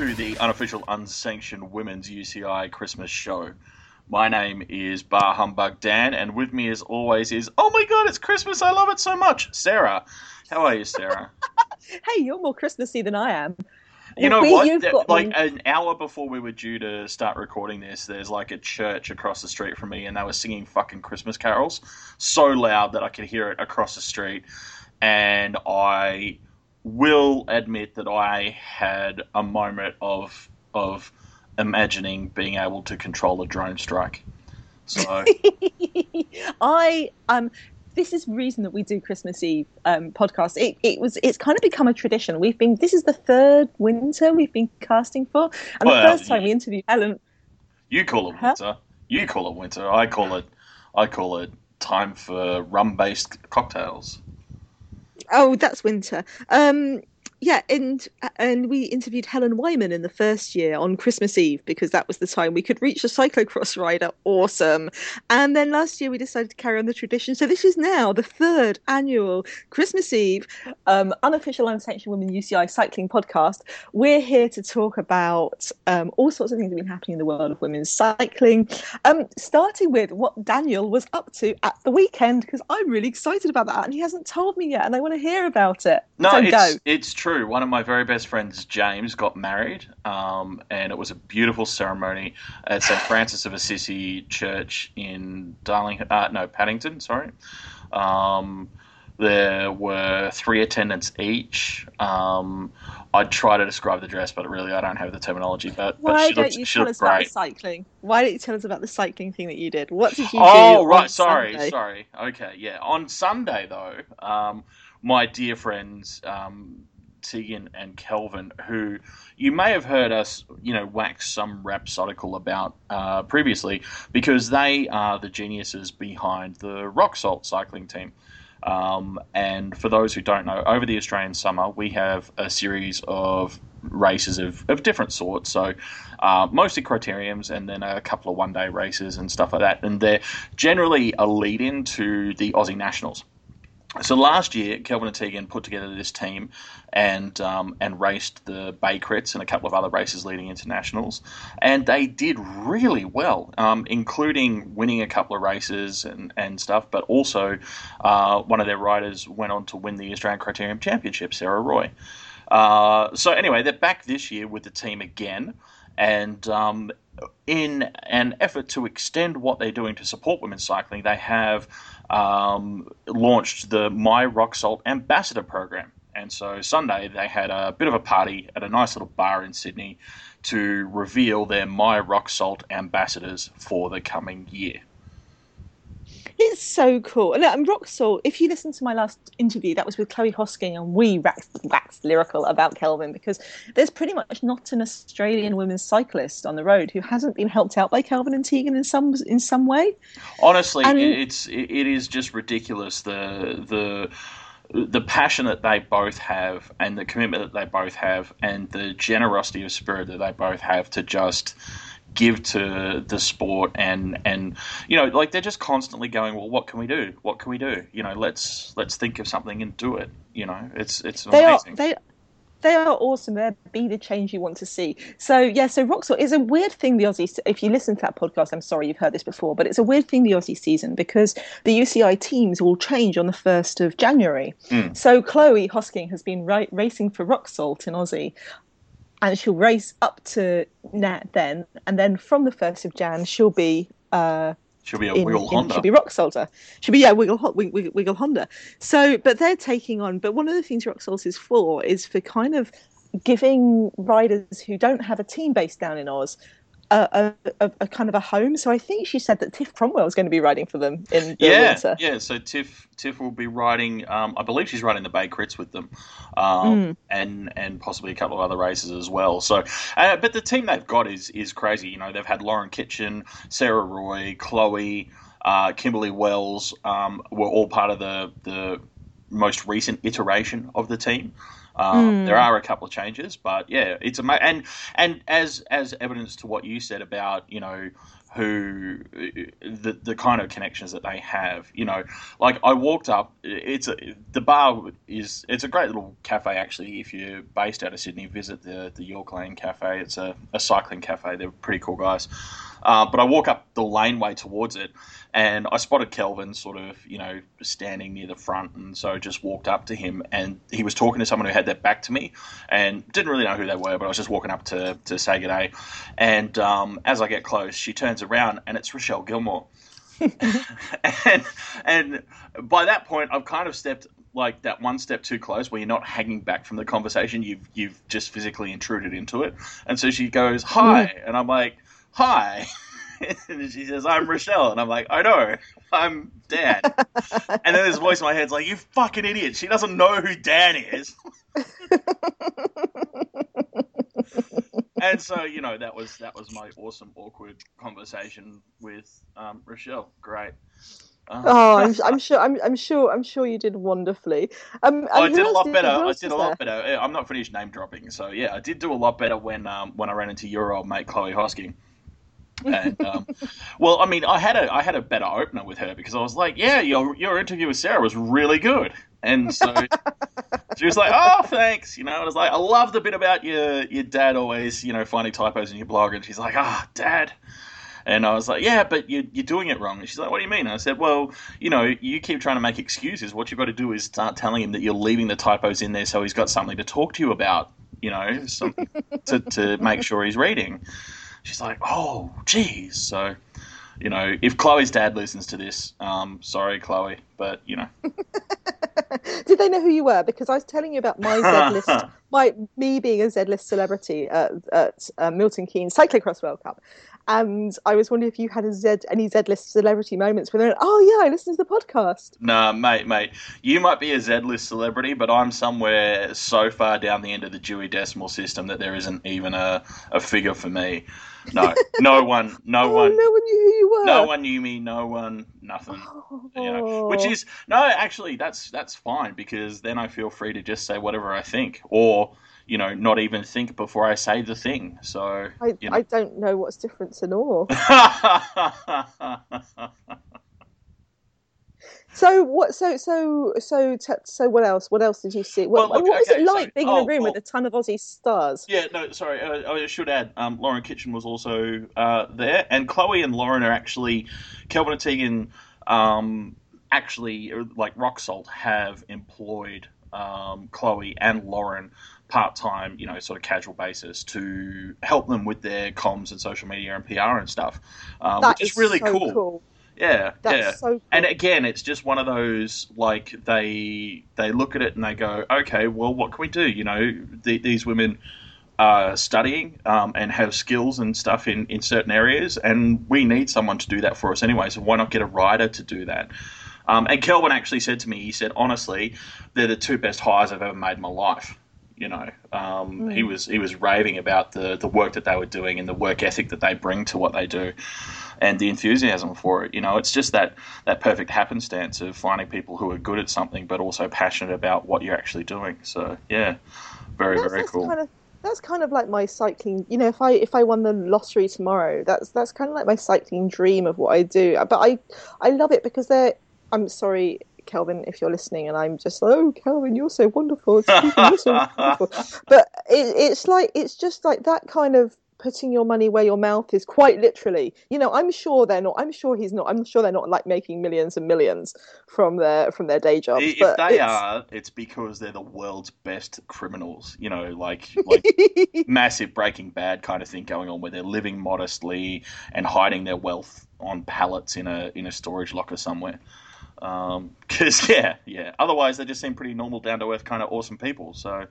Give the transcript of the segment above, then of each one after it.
Hello and welcome to the unofficial unsanctioned women's UCI Christmas show. My name is Bar Humbug Dan, and with me as always is oh my god, it's Christmas! I love it so much, Sarah. How are you, Sarah? hey, you're more Christmassy than I am. You know We- what? That- like me- an hour before we were due to start recording this, there's like a church across the street from me, and they were singing fucking Christmas carols so loud that I could hear it across the street. And I will admit that I had a moment of of imagining being able to control a drone strike. So I um this is the reason that we do Christmas Eve um, podcast. It, it was it's kind of become a tradition. We've been this is the third winter we've been casting for, and Well, the first time we interviewed Ellen. you call it Huh? winter. You call it winter. I call it I call it time for rum based cocktails. Oh, that's winter. Um, yeah, and and we interviewed Helen Wyman in the first year on Christmas Eve because that was the time we could reach a cyclocross rider. Awesome. And then last year we decided to carry on the tradition. So this is now the third annual Christmas Eve um, unofficial unsanctioned women UCI cycling podcast. We're here to talk about um, all sorts of things that have been happening in the world of women's cycling. Um, starting with what Daniel was up to at the weekend because I'm really excited about that and he hasn't told me yet and I want to hear about it. No, so it's go. it's true. One of my very best friends, James, got married, um, and it was a beautiful ceremony at St Francis of Assisi Church in Darling, uh, no Paddington. Sorry. Um, there were three attendants each. Um, I'd try to describe the dress, but really I don't have the terminology. But, but Why she don't looked, you she tell us about the cycling? Why don't you tell us about the cycling thing that you did? What did you do? Oh right, sorry, Sunday? sorry. Okay, yeah. On Sunday though, um, my dear friends um, Tegan and Kelvin, who you may have heard us, you know, wax some rhapsodical about uh, previously, because they are the geniuses behind the Roxsolt cycling team. Um, and for those who don't know, over the Australian summer, we have a series of races of, of different sorts. So, uh, mostly criteriums and then a couple of one day races and stuff like that. And they're generally a lead in to the Aussie Nationals. So last year, Kelvin and Tegan put together this team and um, and raced the Bay Crits and a couple of other races leading internationals, and they did really well, um, including winning a couple of races and, and stuff. But also, uh, one of their riders went on to win the Australian Criterium Championship, Sarah Roy. Uh, so anyway, they're back this year with the team again, and um, in an effort to extend what they're doing to support women's cycling, they have um, launched the My Roxsolt Ambassador Program. And so Sunday they had a bit of a party at a nice little bar in Sydney to reveal their My Roxsolt ambassadors for the coming year. It's so cool. And um, Roxsolt, if you listen to my last interview, that was with Chloe Hosking, and we waxed, waxed lyrical about Kelvin because there's pretty much not an Australian women's cyclist on the road who hasn't been helped out by Kelvin and Tegan in some in some way. Honestly, And- it's it it is just ridiculous the the the passion that they both have and the commitment that they both have and the generosity of spirit that they both have to just give to the sport and and you know like they're just constantly going well what can we do what can we do you know let's let's think of something and do it you know it's it's They are they they are awesome. They're be the change you want to see. So yeah, so Roxsolt is a weird thing. The Aussie, if you listen to that podcast, I'm sorry you've heard this before, but it's a weird thing the Aussie season because the UCI teams will change on the first of January. Mm. So Chloe Hosking has been ri- racing for Roxsolt in Aussie. And she'll race up to Nat then, and then from the first of Jan, she'll be uh, she'll be a in, wheel in- honda should be Rock Salter. Should be yeah, Wiggle, Ho- Wig- Wig- Wiggle Honda. So, but they're taking on. But one of the things Roxsolt is for is for kind of giving riders who don't have a team based down in Oz. A, a, a, a kind of a home. So I think she said that Tiff Cromwell is going to be riding for them in the yeah, winter. yeah. So Tiff Tiff will be riding. Um, I believe she's riding the Bay Crits with them, um, Mm. and and possibly a couple of other races as well. So, uh, but the team they've got is is crazy. You know, they've had Lauren Kitchen, Sarah Roy, Chloe, uh, Kimberly Wells. Um, were all part of the the most recent iteration of the team. Um, Mm. There are a couple of changes, but yeah, it's amazing. And and as as evidence to what you said about you know who the the kind of connections that they have. You know, like I walked up. It's a the bar is it's a great little cafe actually. If you're based out of Sydney, visit the the York Lane Cafe. It's a, a cycling cafe. They're pretty cool guys. Uh, but I walk up the laneway towards it, and I spotted Kelvin sort of, you know, standing near the front, and so just walked up to him, and he was talking to someone who had their back to me, and didn't really know who they were, but I was just walking up to, to say good day, and um, as I get close, she turns around, and it's Rochelle Gilmore. and and by that point, I've kind of stepped like that one step too close, where you're not hanging back from the conversation. You've you've just physically intruded into it. And so she goes, "Hi," and I'm like, "Hi." and she says, I'm Rochelle. And I'm like, I know, I'm Dan. and then this voice in my head's like, you fucking idiot. She doesn't know who Dan is. and so, you know, that was that was my awesome, awkward conversation with um, Rochelle. Great. Uh, oh, I'm, I'm, sure. I'm, I'm, sure. I'm sure you did wonderfully. Um, oh, I did a lot did, better. I did a lot there? better. I'm not finished name dropping, so yeah, I did do a lot better when um, when I ran into your old mate Chloe Hosking. And, um, well, I mean, I had a I had a better opener with her because I was like, "Yeah, your your interview with Sarah was really good," and so she was like, "Oh, thanks." You know, I was like, "I love the bit about your your dad always, you know, finding typos in your blog," and she's like, "Ah, oh, dad." And I was like, yeah, but you're, you're doing it wrong. And she's like, what do you mean? And I said, well, you know, you keep trying to make excuses. What you've got to do is start telling him that you're leaving the typos in there so he's got something to talk to you about, you know, something to, to make sure he's reading she's like, oh, geez. So, you know, if Chloe's dad listens to this, um, sorry, Chloe, but you know. Did they know who you were? Because I was telling you about my Z list, my me being a Z list celebrity at, at uh, Milton Keynes Cyclocross World Cup, and I was wondering if you had a Z any Z list celebrity moments where they're like, oh yeah, I listened to the podcast. Nah, mate, mate, you might be a Z list celebrity, but I'm somewhere so far down the end of the Dewey Decimal System that there isn't even a, a figure for me. No, no one, no oh, one, no one knew who you were. No one knew me. No one, nothing. Oh. You know, which oh. is no, actually, that's that's fine because then I feel free to just say whatever I think, or you know, not even think before I say the thing. So I, you know. I don't know what's different at all. So what? So so so so what else? What else did you see? Well, what, look, what was okay, it like so, being oh, in a room well, with a ton of Aussie stars? Yeah, no, sorry. Uh, I should add, um, Lauren Kitchen was also uh, there, and Chloe and Lauren are actually Kelvin and Tegan. Um, actually, uh, like Roxsolt, have employed um, Chloe and Lauren part time, you know, sort of casual basis to help them with their comms and social media and PR and stuff, um, which is, is really so cool. cool. Yeah, That's yeah. So cool. And again, it's just one of those like they they look at it and they go, okay, well, what can we do? You know, the, these women are studying um, and have skills and stuff in in certain areas, and we need someone to do that for us anyway. So why not get a writer to do that? Um, and Kelvin actually said to me, he said, honestly, they're the two best hires I've ever made in my life. You know, um, mm. he was he was raving about the the work that they were doing and the work ethic that they bring to what they do and the enthusiasm for it. You know, it's just that that perfect happenstance of finding people who are good at something but also passionate about what you're actually doing. So yeah, very that's, very that's cool. Kind of, that's kind of like my cycling. You know, if I if I won the lottery tomorrow, that's that's kind of like my cycling dream of what I do. But I I love it because they're. I'm sorry, Kelvin, if you're listening, and I'm just like, oh, Kelvin, you're so wonderful. you're so wonderful. But it, it's like it's just like that kind of putting your money where your mouth is quite literally you know i'm sure they're not i'm sure he's not i'm sure they're not like making millions and millions from their from their day jobs if they it's... are it's because they're the world's best criminals you know like like massive breaking bad kind of thing going on where they're living modestly and hiding their wealth on pallets in a in a storage locker somewhere because um, yeah yeah otherwise they just seem pretty normal down to earth kind of awesome people so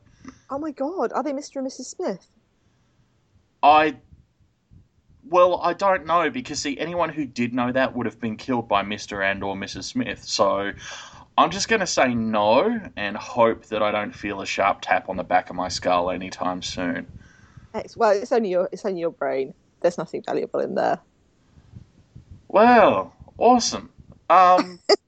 oh my god are they mr and mrs smith I well, I don't know because see, anyone who did know that would have been killed by Mister and or Mrs. Smith. So I'm just going to say no and hope that I don't feel a sharp tap on the back of my skull anytime soon. Well, it's only your it's only your brain. There's nothing valuable in there. Well, awesome. Um,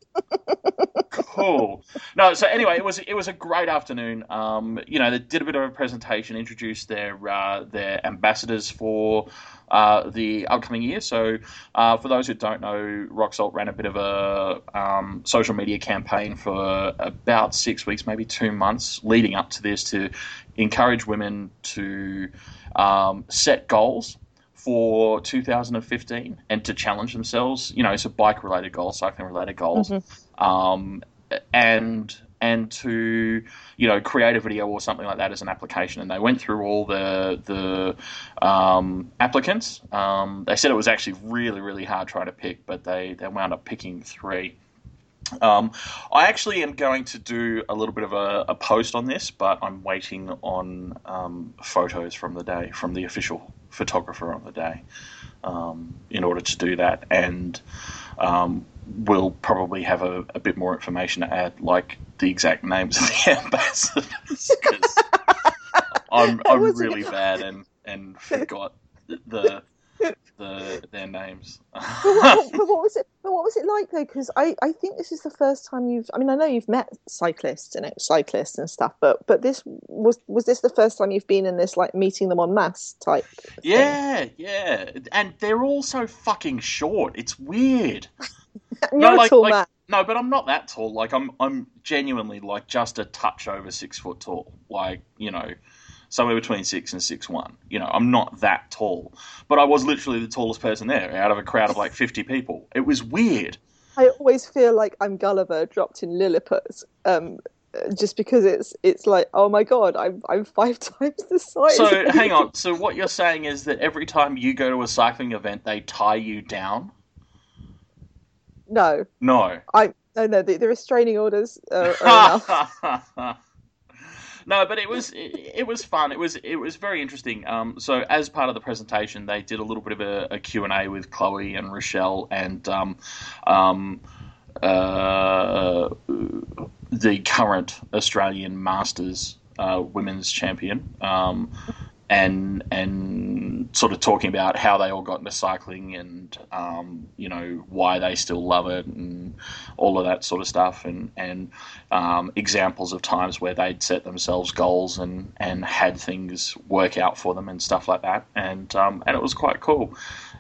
cool. No, so anyway, it was it was a great afternoon. Um, you know, they did a bit of a presentation, introduced their uh, their ambassadors for uh, the upcoming year. So, uh, for those who don't know, Rock Salt ran a bit of a um, social media campaign for about six weeks, maybe two months, leading up to this to encourage women to um, set goals for 2015 and to challenge themselves. You know, so bike related goals, cycling related goals, mm-hmm. um, and and to you know create a video or something like that as an application. And they went through all the the um, applicants. Um, they said it was actually really really hard trying to pick, but they they wound up picking three. Um, I actually am going to do a little bit of a, a post on this, but I'm waiting on um, photos from the day from the official photographer on the day um, in order to do that. And um, we'll probably have a, a, bit more information to add, like the exact names of the ambassadors. I'm, I'm really bad and, and forgot the the their names. but, what, but, what, was it? But what was it like though? Because I, I think this is the first time you've. I mean, I know you've met cyclists and ex-cyclists and stuff, but but this was was this the first time you've been in this like meeting them on mass type? Yeah, yeah, and they're all so fucking short. It's weird. No, like, tall like, man. No, but I'm not that tall. Like I'm I'm genuinely like just a touch over six foot tall. Like you know somewhere between six and six one. You know, I'm not that tall, but I was literally the tallest person there out of a crowd of like 50 people. It was weird. I always feel like I'm Gulliver dropped in Lilliput. Um, just because it's it's like oh my god I'm I'm five times the size. So hang on. So what you're saying is that every time you go to a cycling event, they tie you down? No. No. I no no the, the restraining orders are, are enough. no, but it was it, it, was fun. It was it was very interesting. Um, so as part of the presentation, they did a little bit of a, Q and A with Chloe and Rochelle and um, um, uh, the current Australian Masters uh, women's champion. Um, and and sort of talking about how they all got into cycling and um, you know why they still love it and all of that sort of stuff and and um, examples of times where they'd set themselves goals and and had things work out for them and stuff like that. And um, and it was quite cool.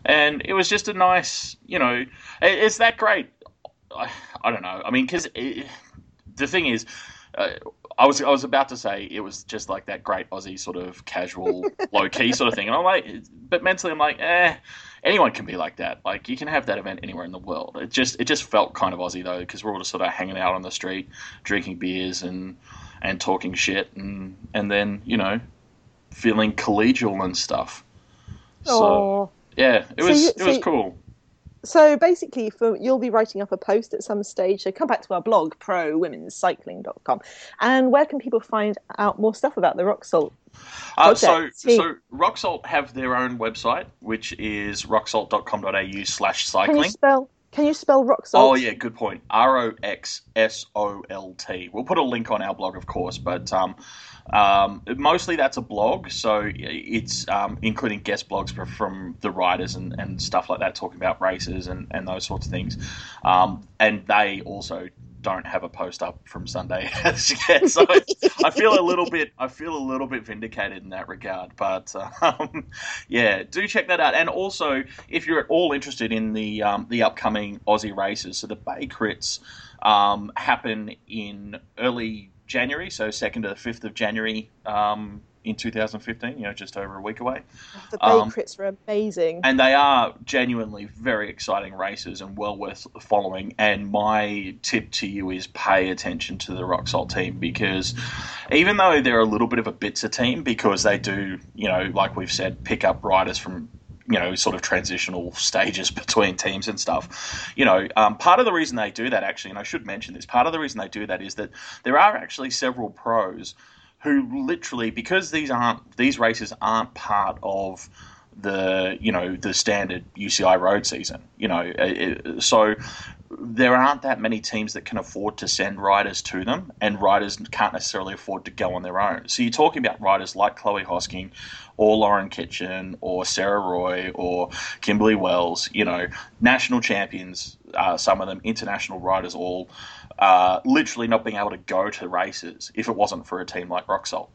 And it was just a nice you know it's that great. I, I don't know. I mean because the thing is. Uh, I was I was about to say it was just like that great Aussie sort of casual, low key sort of thing, and I'm like, but mentally I'm like, eh, anyone can be like that. Like you can have that event anywhere in the world. It just it just felt kind of Aussie though, because we're all just sort of hanging out on the street, drinking beers and and talking shit, and and then you know, feeling collegial and stuff. So yeah, it was so you, it was so cool so basically for you'll be writing up a post at some stage so come back to our blog prowomenscycling.com and where can people find out more stuff about the Roxsolt uh, so, so Roxsolt have their own website which is roxsolt.com.au slash cycling can you spell can you spell Roxsolt? Oh yeah, good point. R O X S O L T. We'll put a link on our blog, of course, but um, um, mostly that's a blog, so it's um, including guest blogs from the riders and, and stuff like that, talking about races and, and those sorts of things. Um, and they also don't have a post up from Sunday as yet, so I feel a little bit I feel a little bit vindicated in that regard. But um, yeah, do check that out. And also, if you're at all interested in the um, the upcoming Aussie races, so the Bay Crits um, happen in early January, so 2nd to the 5th of January um, in 2015, you know, just over a week away. The Bay um, Crits were amazing. And they are genuinely very exciting races and well worth following. And my tip to you is pay attention to the Roxsolt team because even though they're a little bit of a bitzer team because they do, you know, like we've said, pick up riders from you know, sort of transitional stages between teams and stuff. You know, um, part of the reason they do that, actually, and I should mention this, part of the reason they do that is that there are actually several pros who literally, because these aren't these races aren't part of the you know the standard UCI road season. You know, it, so there aren't that many teams that can afford to send riders to them, and riders can't necessarily afford to go on their own. So you're talking about riders like Chloe Hosking, or Lauren Kitchen, or Sarah Roy, or Kimberly Wells. You know, national champions, uh, some of them international riders, all uh, literally not being able to go to races if it wasn't for a team like Roxsolt.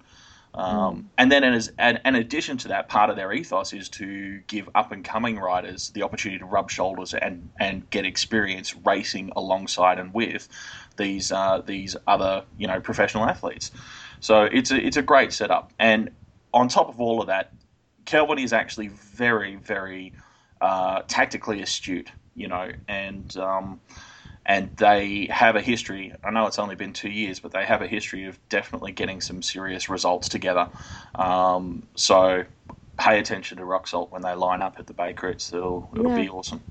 Um, mm. And then, as an, addition to that, part of their ethos is to give up and coming riders the opportunity to rub shoulders and, and get experience racing alongside and with these uh, these other you know professional athletes. So it's a it's a great setup. And on top of all of that, Kelvin is actually very very uh, tactically astute. You know, and um, and they have a history. I know it's only been two years, but they have a history of definitely getting some serious results together. Um, so pay attention to Roxsolt when they line up at the Bay Crits. It'll it'll yeah. be awesome.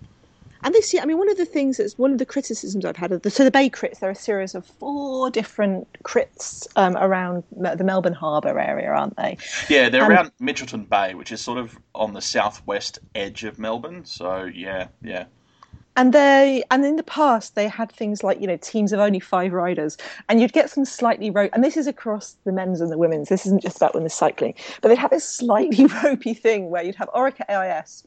And this year, I mean, one of the things that's one of the criticisms I've had of the so the Bay Crits, there are a series of four different crits um, around the Melbourne Harbour area, aren't they? Yeah, they're and, around Mitchelton Bay, which is sort of on the southwest edge of Melbourne. So yeah, yeah and they and in the past they had things like you know teams of only five riders and you'd get some slightly rope and this is across the men's and the women's this isn't just about women's cycling but they'd have this slightly ropey thing where you'd have Orica AIS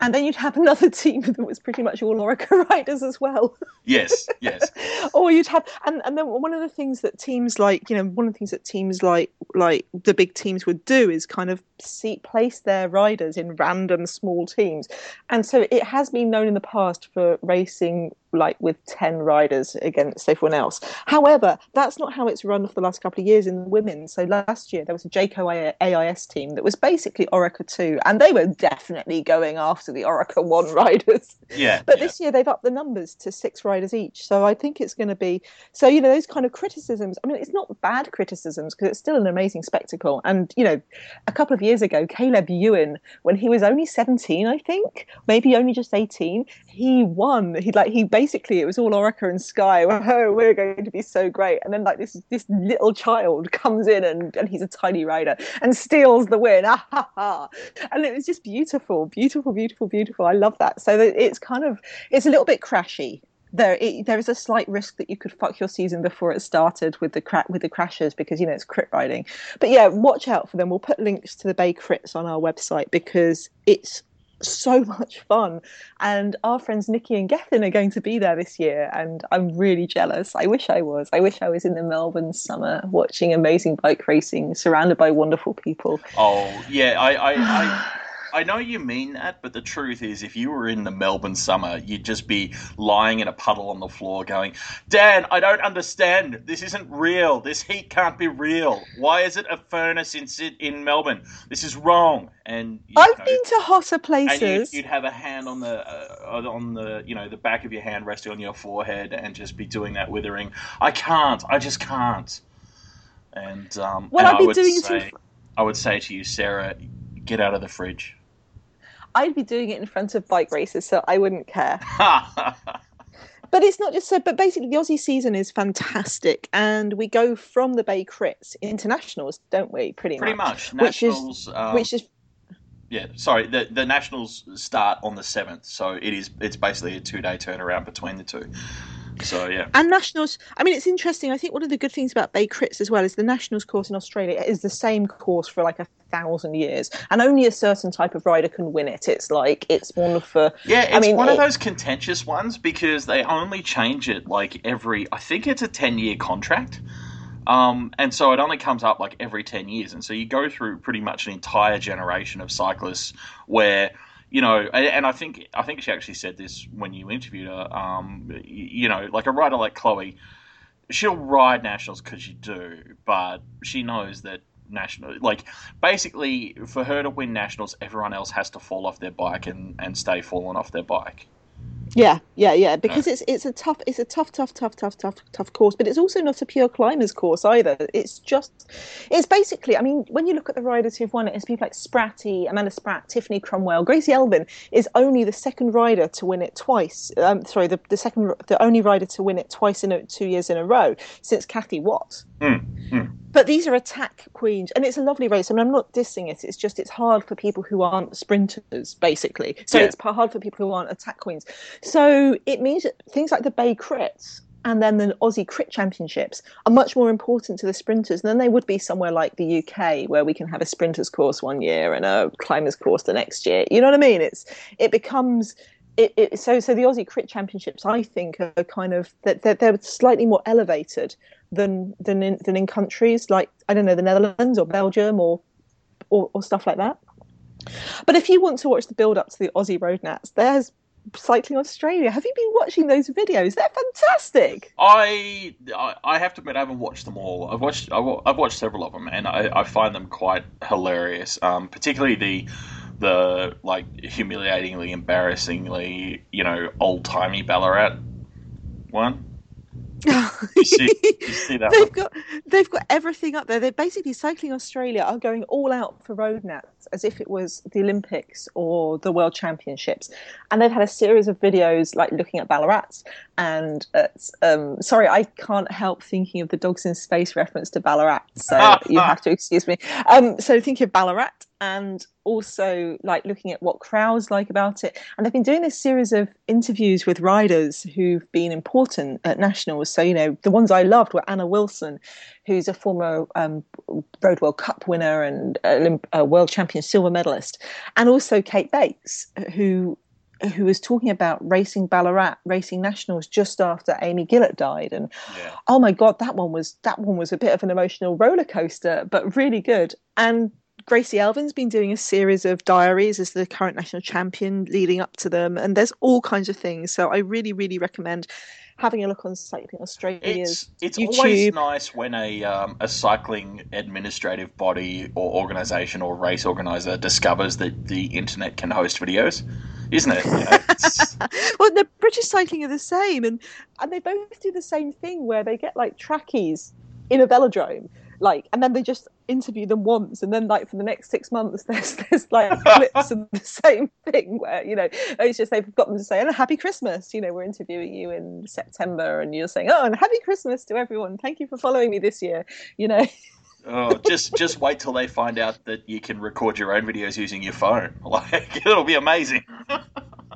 and then you'd have another team that was pretty much all Orica riders as well. Yes, yes. or you'd have, and, and then one of the things that teams like, you know, one of the things that teams like, like the big teams would do is kind of seat place their riders in random small teams, and so it has been known in the past for racing like with 10 riders against everyone else. However, that's not how it's run for the last couple of years in women. So last year there was a Jayco AIS team that was basically Orica 2 and they were definitely going after the Orica 1 riders. Yeah. But yeah. this year they've upped the numbers to 6 riders each. So I think it's going to be so you know those kind of criticisms. I mean it's not bad criticisms because it's still an amazing spectacle. And you know a couple of years ago Caleb Ewan when he was only 17 I think, maybe only just 18, he won. He like he basically it was all Orica and Sky. Oh, we're going to be so great. And then like this this little child comes in and, and he's a tiny rider and steals the win. Ah, ha, ha. And it was just beautiful, beautiful, beautiful, beautiful. I love that. So it's kind of it's a little bit crashy there it, there is a slight risk that you could fuck your season before it started with the with the crashes because you know it's crit riding. But yeah, watch out for them. We'll put links to the Bay crits on our website because it's so much fun. And our friends Nikki and Gethin are going to be there this year, and I'm really jealous. I wish I was. I wish I was in the Melbourne summer watching amazing bike racing, surrounded by wonderful people. Oh yeah, I I, I I know you mean that, but the truth is, if you were in the Melbourne summer, you'd just be lying in a puddle on the floor going, Dan, I don't understand. This isn't real. This heat can't be real. Why is it a furnace in in Melbourne? This is wrong. And I've know, been to hotter places. And you'd, you'd, have a hand on the uh, on the you know the back of your hand resting on your forehead and just be doing that withering. I can't. I just can't. And um, well, and I'd be doing say, it. I would say to you, Sarah, get out of the fridge. I'd be doing it in front of bike races, so I wouldn't care. but it's not just so. But basically, the Aussie season is fantastic, and we go from the Bay Crits internationals, don't we? Pretty, pretty much. much. Nationals, which is, um, which is yeah, sorry. The the nationals start on the seventh, so it is. It's basically a two day turnaround between the two. So yeah. And nationals. I mean, it's interesting. I think one of the good things about Bay Crits as well is the nationals course in Australia is the same course for like a thousand years, and only a certain type of rider can win it. It's like it's one of the. yeah. It's I mean, one it, of those contentious ones because they only change it like every. I think it's a ten year contract. Um, and so it only comes up like every 10 years. And so you go through pretty much an entire generation of cyclists where you know, and I think I think she actually said this when you interviewed her. Um, you know, like a rider like Chloe, she'll ride nationals because you do, but she knows that national, like basically, for her to win nationals, everyone else has to fall off their bike and and stay fallen off their bike. Yeah, yeah, yeah. Because it's it's a tough, it's a tough, tough, tough, tough, tough, tough course. But it's also not a pure climbers course either. It's just, it's basically. I mean, when you look at the riders who've won it, it's people like Spratty, Amanda Spratt, Tiffany Cromwell, Gracie Elvin is only the second rider to win it twice. Um, sorry, the, the second, the only rider to win it twice in a, two years in a row since Kathy Watt. Mm, mm but these are attack queens and it's a lovely race I mean, i'm not dissing it it's just it's hard for people who aren't sprinters basically so yeah. it's hard for people who aren't attack queens So it means that things like the Bay Crits and then the Aussie Crit Championships are much more important to the sprinters than they would be somewhere like the UK, where we can have a sprinters course one year and a climbers course the next year. You know what I mean? It's it becomes it, it, so so the Aussie Crit Championships, I think, are kind of that they're, they're, slightly more elevated than than in, than in countries like I don't know the Netherlands or Belgium or, or, or stuff like that. But if you want to watch the build up to the Aussie Road Nats, there's Cycling Australia. Have you been watching those videos? They're fantastic. I I have to admit I haven't watched them all. I've watched I've watched several of them, and I, I find them quite hilarious. Um, particularly the the like humiliatingly, embarrassingly, you know, old timey Ballarat one. you see, you see they've one? got they've got everything up there. They're basically cycling Australia are going all out for road nats as if it was the Olympics or the World Championships, and they've had a series of videos like looking at Ballarats. And um, sorry, I can't help thinking of the Dogs in Space reference to Ballarat, so you have to excuse me. Um, so thinking of Ballarat and also like looking at what crowds like about it. And they've been doing this series of interviews with riders who've been important at nationals. So you know the ones I loved were Anna Wilson, who's a former um, Road World Cup winner and a world champion silver medalist, and also Kate Bates, who who was talking about racing Ballarat, racing nationals just after Amy Gillett died, and yeah. oh my god, that one was that one was a bit of an emotional roller coaster, but really good. And Gracie Elvin's been doing a series of diaries as the current national champion leading up to them, and there's all kinds of things. So I really, really recommend having a look on Cycling Australia's It's, it's YouTube. always nice when a um, a cycling administrative body or organisation or race organizer discovers that the internet can host videos, isn't it? You know, well, the British cycling are the same, and and they both do the same thing where they get like trackies in a velodrome like and then they just interview them once and then like for the next six months there's there's like clips of the same thing where you know oh, it's just they've got them to say and happy christmas you know we're interviewing you in september and you're saying oh and happy christmas to everyone thank you for following me this year you know oh, just just wait till they find out that you can record your own videos using your phone. Like it'll be amazing.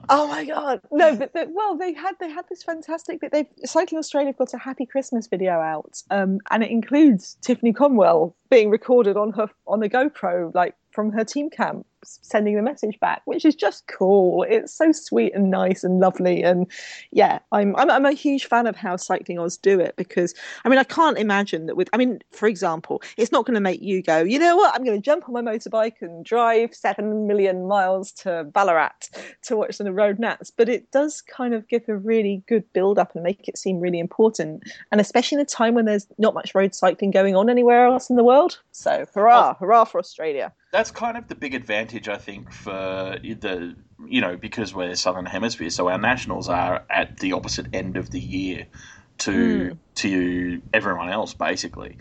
Oh my god. No but the, well they had they had this fantastic bit. They've cycling australia got a happy christmas video out um, and it includes tiffany cromwell being recorded on her on a gopro like from her team camp sending the message back, which is just cool. It's so sweet and nice and lovely. And yeah, I'm I'm, I'm a huge fan of how Cycling Oz do it because I mean I can't imagine that with I mean for example, it's not going to make you go, you know what, I'm going to jump on my motorbike and drive seven million miles to Ballarat to watch the road nats, but it does kind of give a really good build up and make it seem really important, and especially in a time when there's not much road cycling going on anywhere else in the world. So hurrah, oh. hurrah for Australia! That's kind of the big advantage, I think, for the you know because we're Southern Hemisphere, so our nationals are at the opposite end of the year to mm. to everyone else, basically.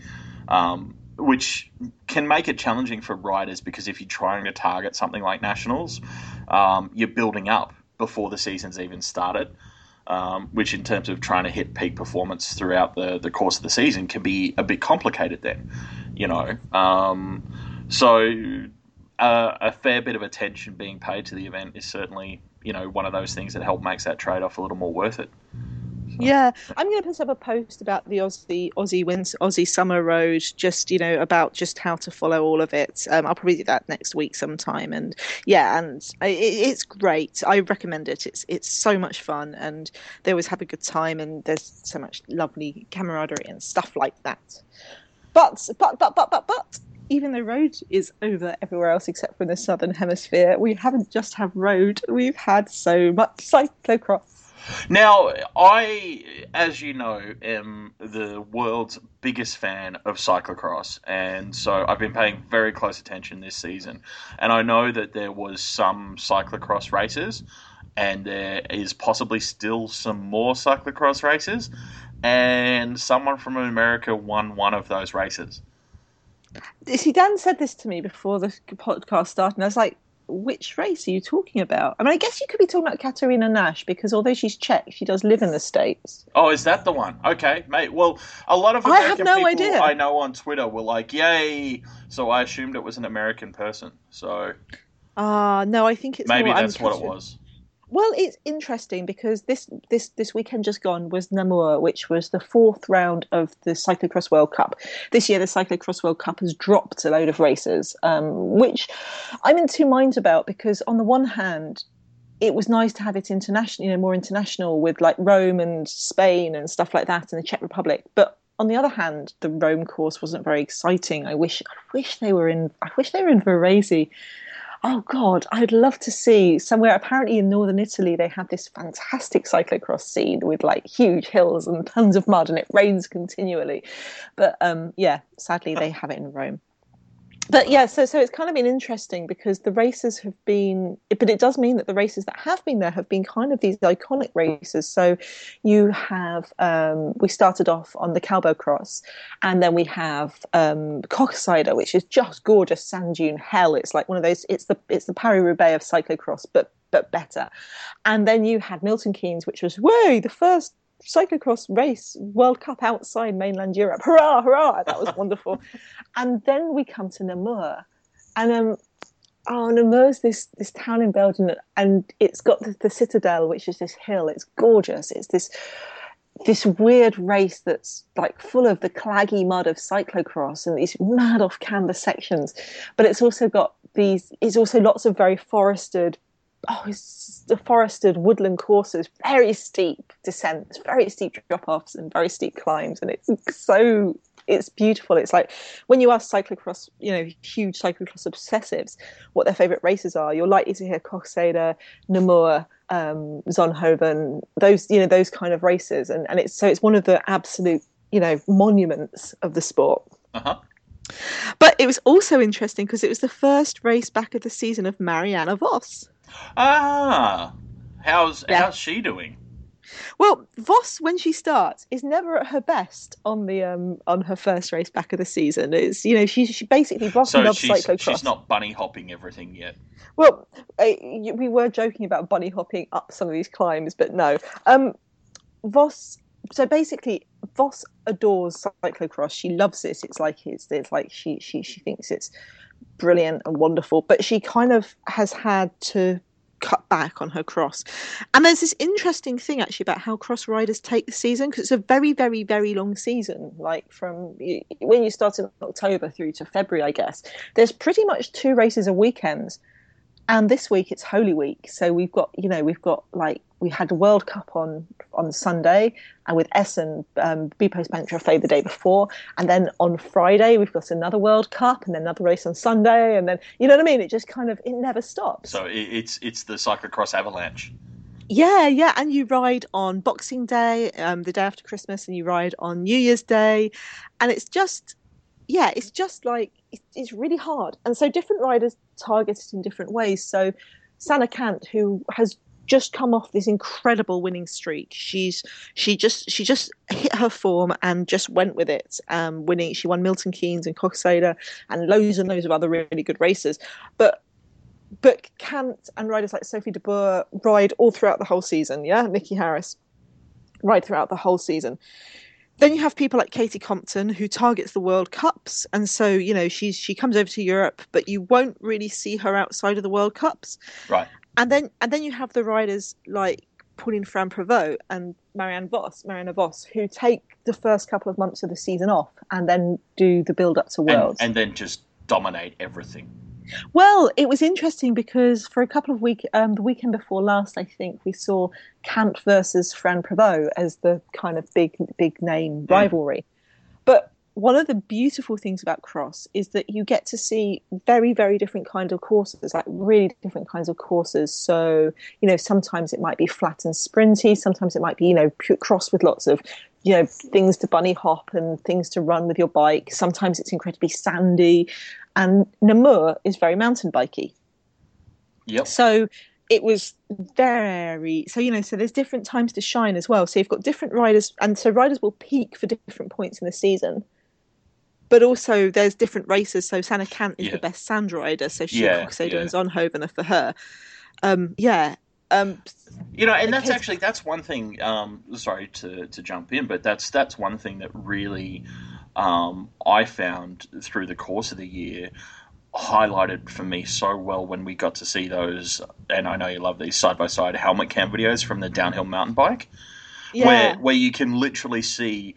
Um, which can make it challenging for riders because if you're trying to target something like nationals, um, you're building up before the season's even started. Um, which, in terms of trying to hit peak performance throughout the, the course of the season, can be a bit complicated. Then, you know, um, so uh, a fair bit of attention being paid to the event is certainly you know one of those things that help makes that trade off a little more worth it. So. Yeah, I'm going to put up a post about the Aussie Aussie Winter, Aussie Summer Road, just you know about just how to follow all of it. Um, I'll probably do that next week sometime, and yeah, and it, it's great. I recommend it. It's it's so much fun, and they always have a good time, and there's so much lovely camaraderie and stuff like that. But but but but but but even though road is over everywhere else except for the southern hemisphere, we haven't just had road, we've had so much cyclocross. Now, I, as you know, am the world's biggest fan of cyclocross, and so I've been paying very close attention this season. And I know that there was some cyclocross races, and there is possibly still some more cyclocross races, and someone from America won one of those races see, Dan said this to me before the podcast started, and I was like, which race are you talking about? I mean, I guess you could be talking about Katerina Nash because although she's Czech, she does live in the States. Oh, is that the one? Okay, mate. Well, a lot of American I no people idea. I know on Twitter were like, yay. So I assumed it was an American person. So. Ah, uh, no, I think it's Maybe that's what it was. Well, it's interesting because this this this weekend just gone was Namur, which was the fourth round of the Cyclocross World Cup. This year, the Cyclocross World Cup has dropped a load of races, um, which I'm in two minds about because on the one hand, it was nice to have it international, you know, more international with like Rome and Spain and stuff like that, and the Czech Republic. But on the other hand, the Rome course wasn't very exciting. I wish, I wish they were in, I wish they were in Varese. Oh God, I'd love to see somewhere. Apparently, in northern Italy, they have this fantastic cyclocross scene with like huge hills and tons of mud, and it rains continually. But um, yeah, sadly, they have it in Rome but yeah, so so it's kind of been interesting because the races have been, but it does mean that the races that have been there have been kind of these iconic races. So you have, um, we started off on the Calbo Cross, and then we have um, Koksijde, which is just gorgeous sand dune hell. It's like one of those. It's the it's the Paris Roubaix of cyclocross, but but better. And then you had Milton Keynes, which was way the first cyclocross race World Cup outside mainland Europe. Hurrah, hurrah! That was wonderful. and then we come to Namur, and um, oh, Namur's this this town in Belgium, and it's got the, the Citadel, which is this hill. It's gorgeous. It's this this weird race that's like full of the claggy mud of cyclocross and these mad off camber sections, but it's also got these. It's also lots of very forested oh, it's the forested woodland courses, very steep descents, very steep drop offs, and very steep climbs, and it's so it's beautiful. It's like when you ask cyclocross, you know, huge cyclocross obsessives, what their favourite races are. You're likely to hear Koksijde, Namur, um, Zonhoven, those you know those kind of races, and and it's so it's one of the absolute you know monuments of the sport. Uh-huh. But it was also interesting because it was the first race back of the season of Marianne Vos. Ah, how's yeah. how's she doing? Well, Vos, when she starts, is never at her best on the um on her first race back of the season. It's you know she she basically Vos so loves she's, cyclocross. She's not bunny hopping everything yet. Well, uh, we were joking about bunny hopping up some of these climbs, but no. Um, Vos. So basically, Vos adores cyclocross. She loves this. It's like it's, it's like she she she thinks it's brilliant and wonderful, but she kind of has had to cut back on her cross. And there's this interesting thing actually about how cross riders take the season because it's a very, very, very long season. Like from when you start in October through to February, I guess. There's pretty much two races a weekend and this week it's Holy Week, so we've got you know we've got like we had the World Cup on on Sunday, and with Essen, um, Bpost Bank Trophy the day before, and then on Friday we've got another World Cup, and then another race on Sunday, and then you know what I mean. It just kind of it never stops. So it's it's the cyclocross avalanche. Yeah, yeah, and you ride on Boxing Day, um, the day after Christmas, and you ride on New Year's Day, and it's just yeah, it's just like it's really hard. And so different riders target it in different ways. So Sanne Cant, who has just come off this incredible winning streak. She's she just she just hit her form and just went with it. Um, winning, she won Milton Keynes and Koksijde and loads and loads of other really good races. But but Cant and riders like Sophie de Boer ride all throughout the whole season. Yeah, Nikki Harris ride throughout the whole season then you have people like Katie Compton who targets the World Cups, and so you know she's she comes over to Europe, but you won't really see her outside of the World Cups. Right. And then and then you have the riders like Pauline Ferrand Prévot and Marianne Vos, Marianne Vos, who take the first couple of months of the season off and then do the build up to Worlds, and, and then just dominate everything. Well, it was interesting because for a couple of weeks, um, the weekend before last, I think we saw Cant versus Fran Prévot as the kind of big, big name hmm. rivalry. Mm. One of the beautiful things about cross is that you get to see very, very different kinds of courses, like really different kinds of courses. So, you know, sometimes it might be flat and sprinty, sometimes it might be, you know, cross with lots of you know things to bunny hop and things to run with your bike. Sometimes it's incredibly sandy, and Namur is very mountain bikey. Yep. So it was very so you know so there's different times to shine as well. So you've got different riders, and so riders will peak for different points in the season. But also there's different races. So Sanne Cant is yeah. the best sand rider, so she yeah, Koksijde yeah. and Zonhoven are for her. Um, yeah, um, you know, and that's actually that's one thing. Um, sorry to, to jump in, but that's that's one thing that really um, I found through the course of the year. highlighted for me so well when we got to see those, and I know you love these side by side helmet cam videos from the downhill mountain bike, Yeah. where where you can literally see,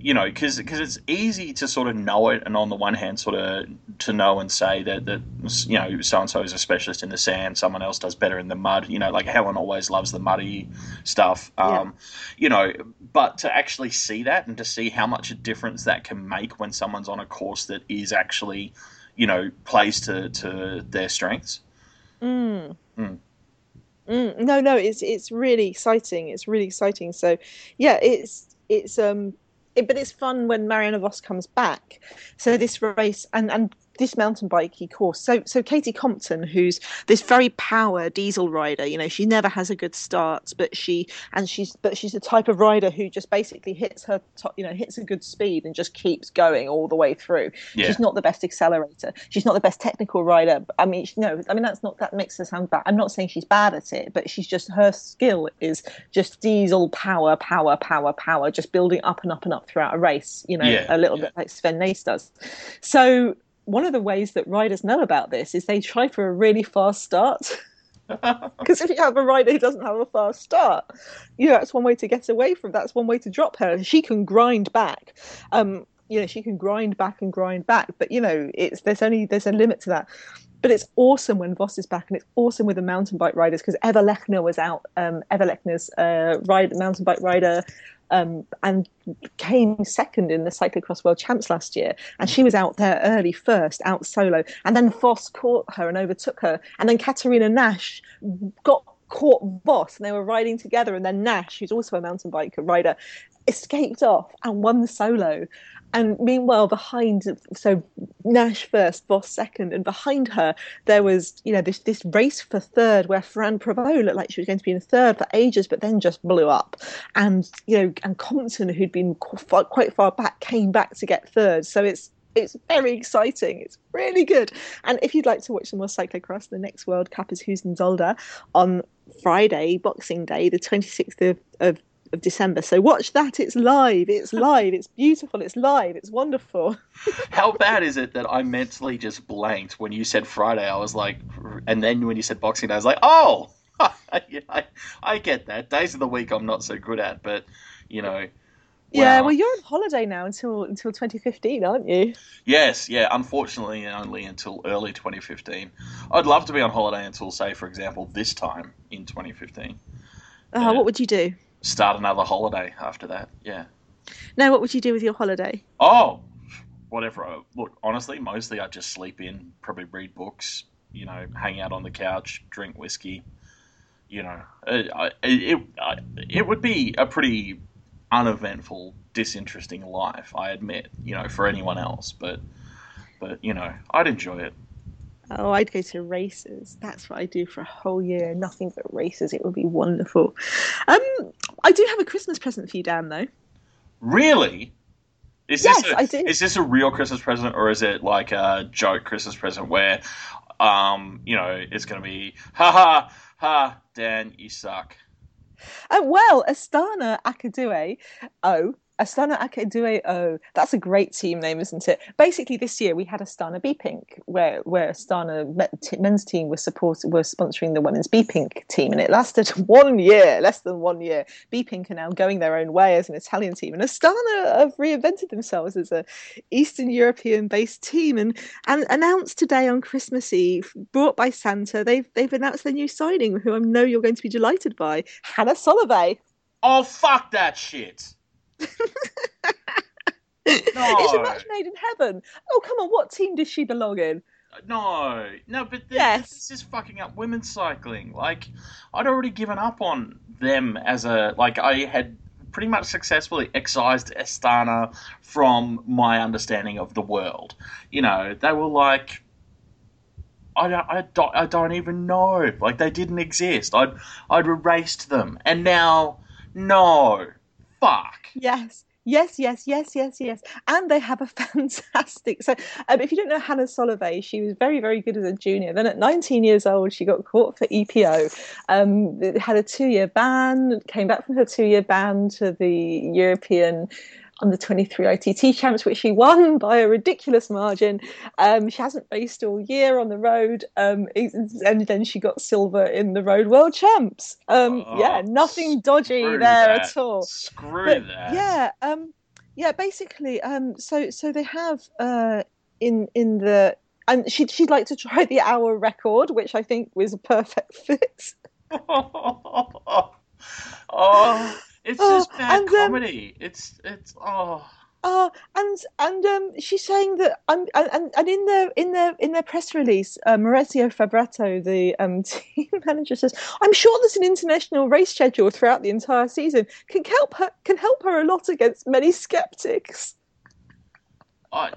you know, because it's easy to sort of know it, and on the one hand, sort of to know and say that that you know so and so is a specialist in the sand, someone else does better in the mud. You know, like Helen always loves the muddy stuff. Yeah. Um, you know, but to actually see that and to see how much a difference that can make when someone's on a course that is actually, you know, plays to, to their strengths. Mm. Mm. Mm, no, no, it's it's really exciting. It's really exciting. So, yeah, it's it's um, it, but it's fun when Marianne Vos comes back. So this race and and this mountain bikey course. So so Katie Compton, who's this very power diesel rider, you know, she never has a good start, but she and she's but she's the type of rider who just basically hits her top, you know, hits a good speed and just keeps going all the way through. Yeah. She's not the best accelerator. She's not the best technical rider. I mean, no, I mean that's not that makes her sound bad. I'm not saying she's bad at it, but she's just her skill is just diesel power, power, power, power, just building up and up and up throughout a race. You know, Yeah, a little yeah. bit like Sven Nys does. So one of the ways that riders know about this is they try for a really fast start. Because if you have a rider who doesn't have a fast start, you know that's one way to get away from. That's one way to drop her. She can grind back. Um, you know, she can grind back and grind back. But you know, it's there's only there's a limit to that. But it's awesome when Vos is back, and it's awesome with the mountain bike riders because Eva Lechner was out. Um, Eva Lechner's uh, ride mountain bike rider. Um, and came second in the cyclocross world champs last year. And she was out there early first out solo. And then Vos caught her and overtook her. And then Katerina Nash got caught Vos. And they were riding together. And then Nash who's also a mountain bike rider escaped off and won the solo. And meanwhile behind so Nash first Vos second and behind her there was you know this this race for third where Ferrand Prévot looked like she was going to be in third for ages but then just blew up. And you know and Compton who'd been quite far back came back to get third. So it's it's very exciting. It's really good. And if you'd like to watch some more cyclocross the next World Cup is Heusden-Zolder on Friday Boxing Day the 26th of, of of December so watch that it's live it's live it's beautiful it's live it's wonderful How bad is it that I mentally just blanked when you said Friday? I was like, and then when you said Boxing Day, I was like, oh, yeah, I, I get that. Days of the week I'm not so good at, but you know. yeah well you're on holiday now until until 2015 aren't you Yes, yeah. Unfortunately, only until early 2015. I'd love to be on holiday until, say, for example, this time in 2015. oh uh, Yeah. what would you do Start another holiday after that. Yeah. Now, what would you do with your holiday Oh, whatever. I- Look, honestly, mostly I just sleep in, probably read books, you know, hang out on the couch, drink whiskey. You know, uh, it I- it, it would be a pretty uneventful, disinteresting life. I admit, you know, for anyone else, but but you know, I'd enjoy it. Oh, I'd go to races. That's what I do for a whole year. Nothing but races. It would be wonderful. Um, I do have a Christmas present for you, Dan. Though. Really? Is Yes, this a, I do. Is this a real Christmas present or is it like a joke Christmas present where, um, you know, it's going to be ha ha ha, Dan, you suck. Uh, well, Astana Acca Due. Oh, Astana Acca Due. Oh, that's a great team name, isn't it? Basically, this year we had Astana B Pink, where where Astana men's team was support were sponsoring the women's B Pink team, and it lasted one year, less than one year. B Pink are now going their own way as an Italian team, and Astana have reinvented themselves as a Eastern European based team, and and announced today on Christmas Eve, brought by Santa, they've they've announced their new signing, who I know you're going to be delighted by, Hannah Solovey. Oh, fuck that shit. It's a match made in heaven. Oh, come on, what team does she belong in? Uh, no, no, but this, Yes. this is fucking up women's cycling. Like, I'd already given up on them as a like. I had pretty much successfully excised Astana from my understanding of the world. You know, they were like. I don't, I don't, I don't even know. Like they didn't exist. I'd, I'd erased them, and now, no, fuck. Yes. Yes, yes, yes, yes, yes. And they have a fantastic. So, um, if you don't know Hannah Solovey, she was very, very good as a junior. Then at 19 years old, she got caught for EPO. Um, had a two year ban, came back from her two year ban to the European on the 23 ITT champs, which she won by a ridiculous margin. Um, she hasn't raced all year on the road, um, and then she got silver in the road world champs. Um, oh, yeah, nothing dodgy there that. at all. Screw but, that. Yeah, um, yeah. Basically, um, so so they have uh, in in the and she'd she'd like to try the hour record, which I think was a perfect fit. oh, it's oh, just bad and, um, comedy. Um, it's it's oh. Uh, and and um, she's saying that um, and, and in their in their in their press release, uh, Maurizio Fabretto, the um, team manager, says, "I'm sure there's an international race schedule throughout the entire season can help her can help her a lot against many skeptics." I,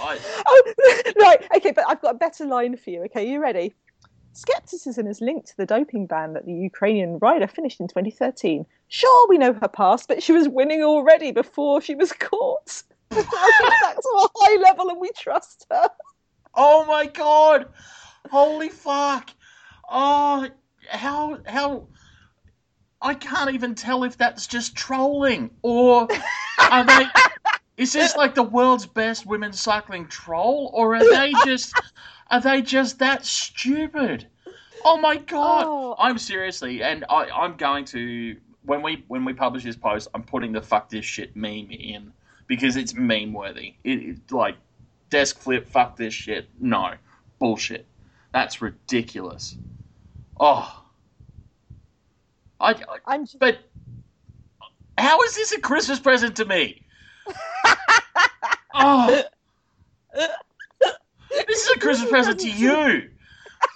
I... Oh, right, okay, but I've got a better line for you. Okay, you ready? Skepticism is linked to the doping ban that the Ukrainian rider finished in 2013. Sure, we know her past, but she was winning already before she was caught. she's back to a high level and we trust her. Oh my god! Holy fuck! Oh, how how I can't even tell if that's just trolling or are they. Is this like the world's best women's cycling troll, or are they just are they just that stupid? Oh my god! Oh. I'm seriously, and I, I'm going to when we when we publish this post, I'm putting the fuck this shit meme in because it's meme worthy. It, it like desk flip, fuck this shit. No bullshit. That's ridiculous. Oh, I, I just... but how is this a Christmas present to me? oh. This is a Christmas present to you.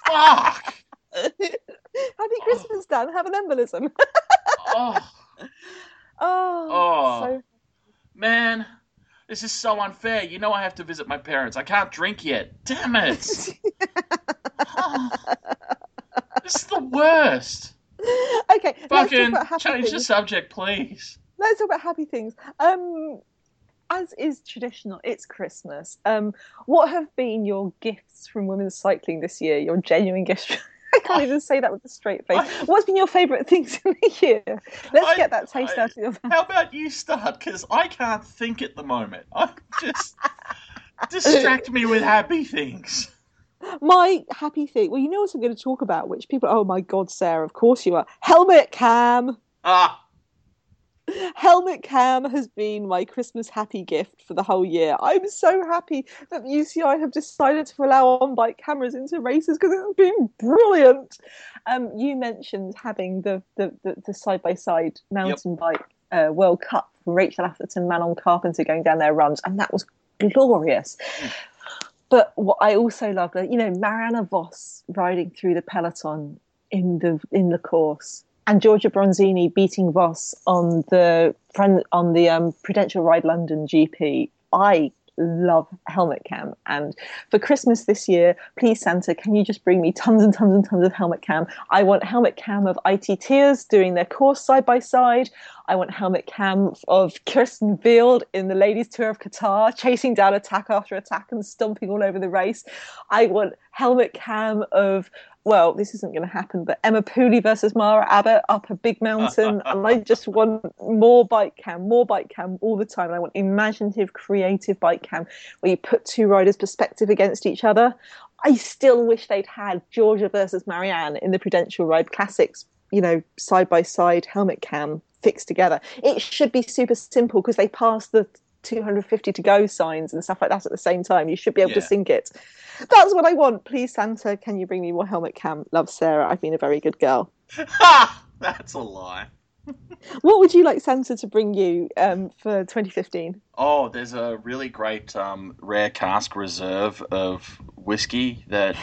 Fuck. Happy Christmas, Dan. Have an embolism. oh. Oh. oh. So... Man, this is so unfair. You know I have to visit my parents. I can't drink yet. Damn it. oh. This is the worst. Okay, fucking change things. the subject, please. Let's talk about happy things. Um, as is traditional, it's Christmas. Um, what have been your gifts from women's cycling this year? Your genuine gifts? I can't even say that with a straight face. I, What's been your favourite things in the year? Let's I, get that taste I, out of your mouth. How about you start? Because I can't think at the moment. I just distract me with happy things. My happy thing. Well, you know what I'm going to talk about, which people. Oh my God, Sarah! Of course you are. Helmet cam. Ah. Helmet cam has been my Christmas happy gift for the whole year. I'm so happy that UCI have decided to allow on bike cameras into races because it's been brilliant. Um, you mentioned having the the side by side mountain yep. bike uh, World Cup from Rachel Atherton, Manon Carpenter going down their runs, and that was glorious. Mm. But what I also loved, you know, Marianne Vos riding through the peloton in the in the course and Giorgia Bronzini beating Vos on the on the um, Prudential Ride London GP. I love helmet cam. And for christmas this year please santa can you just bring me tons and tons and tons of helmet cam? I want helmet cam of ITTers doing their course side by side i want helmet cam of kirsten Wild in the ladies tour of qatar chasing down attack after attack and stomping all over the race i want helmet cam of well, this isn't going to happen, but Emma Pooley versus Mara Abbott up a big mountain. and I just want more bike cam, more bike cam all the time. And I want imaginative, creative bike cam where you put two riders' perspective against each other. I still wish they'd had Giorgia versus Marianne in the Prudential Ride Classics, you know, side by side helmet cam fixed together. It should be super simple because they pass the 250 to go signs and stuff like that at the same time. You should be able yeah. to sync it. That's what I want. Please, Santa, can you bring me more helmet cam? Love Sarah. I've been a very good girl. Ha! That's a lie. what would you like Santa to bring you um, for 2015? Oh, there's a really great um, rare cask reserve of whiskey that.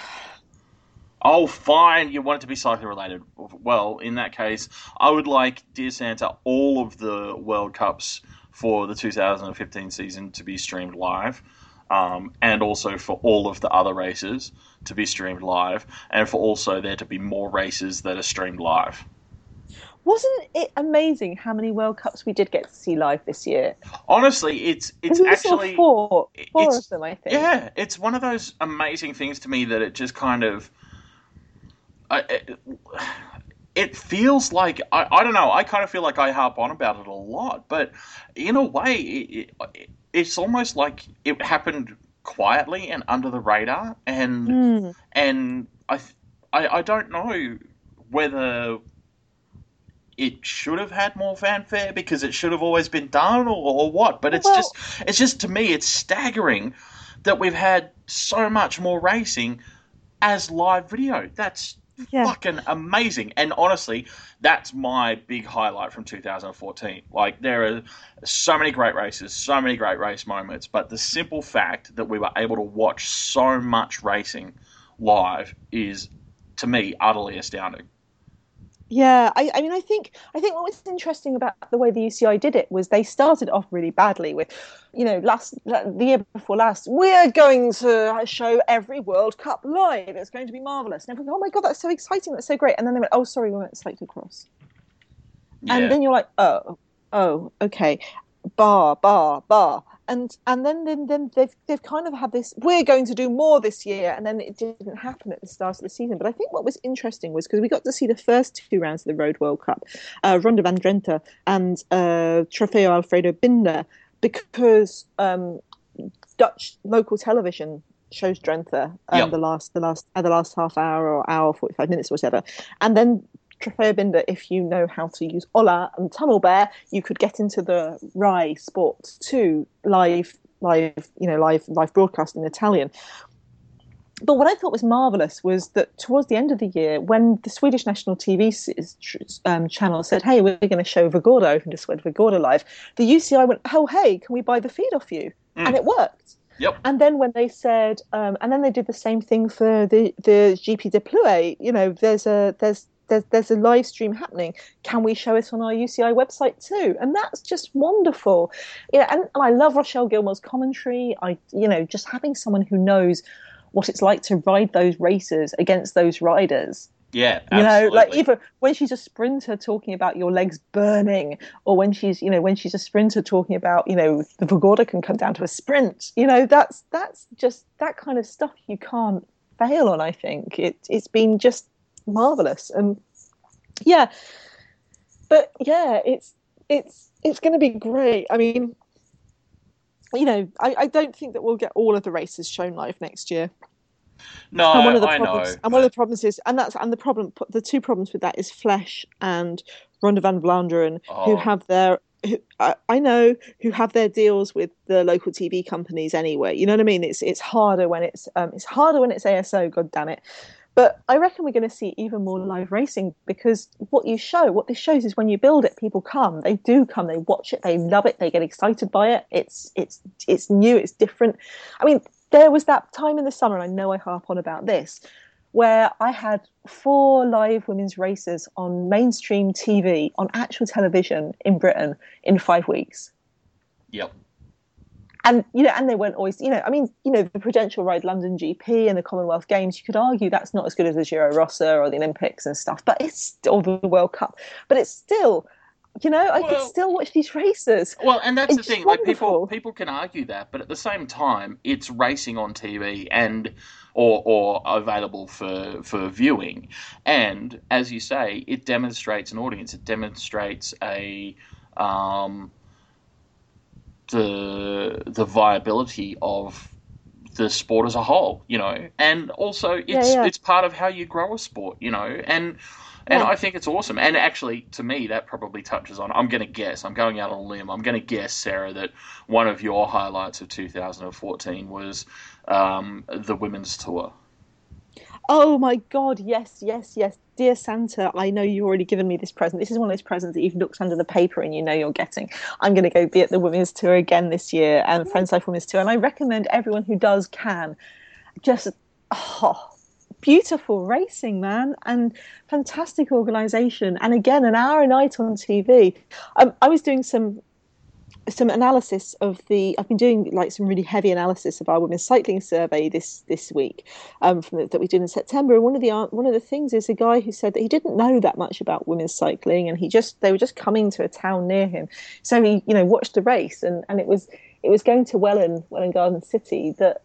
Oh, fine. You want it to be cycling related. Well, in that case, I would like, dear Santa, all of the World Cups for the 2015 season to be streamed live. Um, and also for all of the other races to be streamed live, and for also there to be more races that are streamed live. Wasn't it amazing how many World Cups we did get to see live this year? Honestly, it's it's actually four, four of them, I think. Yeah, it's one of those amazing things to me that it just kind of. I, it, it feels like I, I don't know. I kind of feel like I harp on about it a lot, but in a way, it, it, it's almost like it happened quietly and under the radar, and Mm. and I, I I don't know whether it should have had more fanfare because it should have always been done or, or what. But it's Well- just it's just to me it's staggering that we've had so much more racing as live video. That's Yeah. fucking amazing. And honestly, that's my big highlight from 2014. Like there are so many great races, so many great race moments, but the simple fact that we were able to watch so much racing live is to me utterly astounding. Yeah, I, I mean, I think I think what was interesting about the way the UCI did it was they started off really badly with, you know, last the year before last, we're going to show every World Cup live. It's going to be marvelous. And everyone, oh my god, that's so exciting, that's so great. And then they went, oh, sorry, we went cyclocross. Yeah. And then you're like, oh, oh, okay, bar, bar, bar. And and then then, then they've they've kind of had this. We're going to do more this year, and then it didn't happen at the start of the season. But I think what was interesting was because we got to see the first two rounds of the Road World Cup, uh, Ronde van Drenthe and uh, Trofeo Alfredo Binda, because um, Dutch local television shows Drenthe um, Yep. the last the last uh, the last half hour or hour forty five minutes or whatever, and then Trofeo Binda, if you know how to use Hola and Tunnel Bear, you could get into the Rai Sports 2 live, live, you know, live, live broadcast in Italian. But what I thought was marvelous was that towards the end of the year, when the Swedish national TV um, channel said, "Hey, we're going to show Vårgårda Open to Swed Vårgårda live," the UCI went, "Oh, hey, can we buy the feed off you?" Mm. And it worked. Yep. And then when they said, um, and then they did the same thing for the the GP de Plouay. You know, there's a there's there's there's a live stream happening. Can we show it on our UCI website too? And that's just wonderful. Yeah, and, and I love Rochelle Gilmore's commentary. I you know just having someone who knows what it's like to ride those races against those riders. Yeah, absolutely. You know, like even when she's a sprinter talking about your legs burning, or when she's, you know, when she's a sprinter talking about, you know, the Vårgårda can come down to a sprint. You know, that's that's just that kind of stuff you can't fail on. I think it it's been just marvelous, and yeah, but yeah, it's it's it's going to be great. I mean, you know, I, I don't think that we'll get all of the races shown live next year no, and one of the I problems, know. and one of the problems is, and that's and the problem, the two problems with that is Flesh and Ronde van Vlaanderen, who Oh. have their, who, I, I know, who have their deals with the local TV companies anyway. You know what I mean? It's it's harder when it's um, it's harder when it's ASO. God damn it! But I reckon we're going to see even more live racing because what you show, what this shows is when you build it, people come. They do come. They watch it. They love it. They get excited by it. It's it's it's new. It's different. I mean, there was that time in the summer, and I know I harp on about this, where I had four live women's races on mainstream TV, on actual television in Britain in five weeks. Yep. And you know, and they weren't always, you know, I mean, you know, the Prudential Ride London GP and the Commonwealth Games. You could argue that's not as good as the Giro Rossa or the Olympics and stuff, but it's still the World Cup. But it's still, you know, I Well- could still watch these races. Well, and that's the thing. Like people, people can argue that, but at the same time, it's racing on TV and or or available for for viewing. And as you say, it demonstrates an audience. It demonstrates a um, the the viability of the sport as a whole. You know, and also it's yeah. it's part of how you grow a sport. You know, and. And Yeah. I think it's awesome. And actually, to me, that probably touches on. I'm going to guess. I'm going out on a limb. I'm going to guess, Sarah, that one of your highlights of 2014 was um, the women's tour. Oh my God, yes, yes, yes. Dear Santa, I know you've already given me this present. This is one of those presents that you've looked under the paper and you know you're getting. I'm going to go be at the Women's Tour again this year and Friends Life Women's Tour. And I recommend everyone who does can just, oh, beautiful racing, man, and fantastic organisation. And again, an hour a night on TV. Um, I was doing some some analysis of the I've been doing like some really heavy analysis of our women's cycling survey this this week um, from the, that we did in September. And one of the one of the things is a guy who said that he didn't know that much about women's cycling, and he just they were just coming to a town near him, so he you know watched the race, and and it was it was going to Welwyn Welwyn Garden City that